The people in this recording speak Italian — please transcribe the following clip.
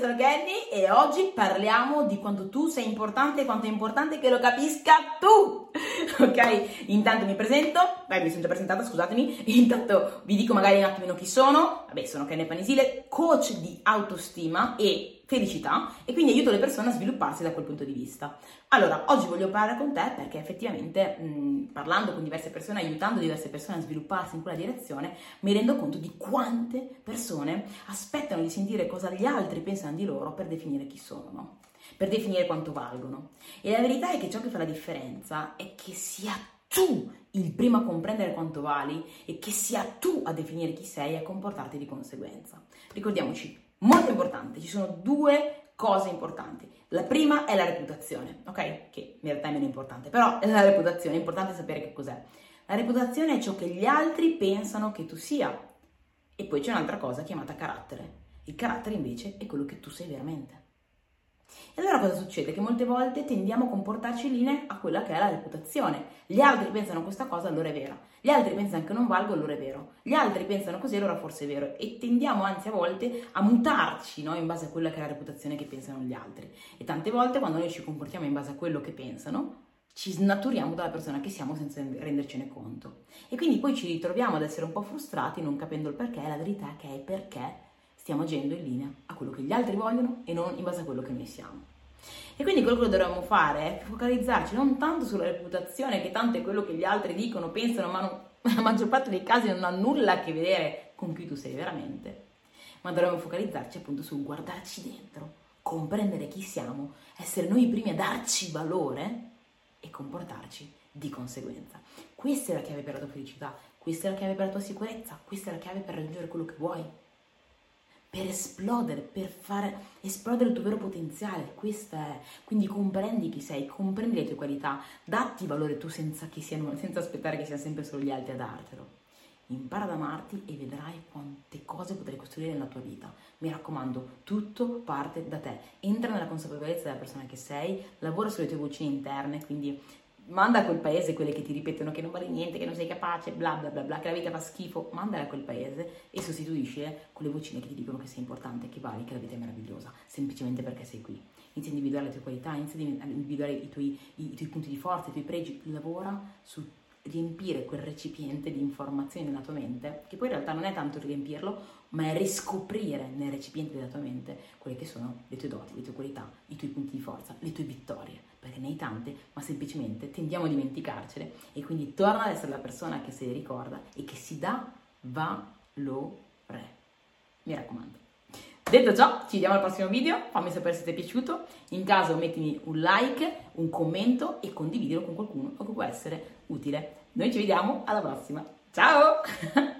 Kenny e oggi parliamo di quanto tu sei importante e quanto è importante che lo capisca tu. Ok? Intanto mi presento, beh, mi sono già presentata, scusatemi. Intanto vi dico magari un attimino chi sono. Vabbè, sono Kenny Panisile, coach di autostima e felicità e quindi aiuto le persone a svilupparsi da quel punto di vista. Allora, oggi voglio parlare con te perché effettivamente mh, parlando con diverse persone, aiutando diverse persone a svilupparsi in quella direzione, mi rendo conto di quante persone aspettano di sentire cosa gli altri pensano di loro per definire chi sono, no? per definire quanto valgono. E la verità è che ciò che fa la differenza è che sia tu il primo a comprendere quanto vali e che sia tu a definire chi sei e a comportarti di conseguenza. Ricordiamoci, molto importante, ci sono due cose importanti. La prima è la reputazione, ok? Che in realtà è meno importante, però è la reputazione, è importante sapere che cos'è. La reputazione è ciò che gli altri pensano che tu sia. E poi c'è un'altra cosa chiamata carattere. Il carattere invece è quello che tu sei veramente. E allora cosa succede? Che molte volte tendiamo a comportarci in linea a quella che è la reputazione. Gli altri pensano questa cosa, allora è vera. Gli altri pensano che non valgo, allora è vero. Gli altri pensano così, allora forse è vero. E tendiamo anzi a volte a mutarci no? in base a quella che è la reputazione che pensano gli altri. E tante volte quando noi ci comportiamo in base a quello che pensano, ci snaturiamo dalla persona che siamo senza rendercene conto. E quindi poi ci ritroviamo ad essere un po' frustrati non capendo il perché. La verità è che è perché stiamo agendo in linea a quello che gli altri vogliono e non in base a quello che noi siamo. E quindi quello che dovremmo fare è focalizzarci non tanto sulla reputazione, che tanto è quello che gli altri dicono, pensano, ma non, nella maggior parte dei casi non ha nulla a che vedere con chi tu sei veramente, ma dovremmo focalizzarci appunto sul guardarci dentro, comprendere chi siamo, essere noi i primi a darci valore e comportarci di conseguenza. Questa è la chiave per la tua felicità, questa è la chiave per la tua sicurezza, questa è la chiave per raggiungere quello che vuoi per esplodere, per far esplodere il tuo vero potenziale. Questo è. Quindi comprendi chi sei, comprendi le tue qualità, datti valore tu senza, siano, senza aspettare che siano sempre solo gli altri a dartelo. Impara ad amarti e vedrai quante cose potrai costruire nella tua vita. Mi raccomando, tutto parte da te. Entra nella consapevolezza della persona che sei, lavora sulle tue voci interne, quindi manda a quel paese quelle che ti ripetono che non vale niente, che non sei capace, bla bla bla bla, che la vita fa schifo, mandale a quel paese e sostituiscile con le vocine che ti dicono che sei importante, che vali, che la vita è meravigliosa, semplicemente perché sei qui. Inizia a individuare le tue qualità, inizia a individuare i tuoi, i, i tuoi punti di forza, i tuoi pregi, lavora su riempire quel recipiente di informazioni nella tua mente, che poi in realtà non è tanto riempirlo, ma è riscoprire nel recipiente della tua mente quelle che sono le tue doti, le tue qualità, i tuoi punti di forza, le tue vittorie, ne hai tante, ma semplicemente tendiamo a dimenticarcele e quindi torna ad essere la persona che se le ricorda e che si dà valore. Mi raccomando. Detto ciò, ci vediamo al prossimo video, fammi sapere se ti è piaciuto, in caso mettimi un like, un commento e condividilo con qualcuno che può essere utile. Noi ci vediamo alla prossima, ciao!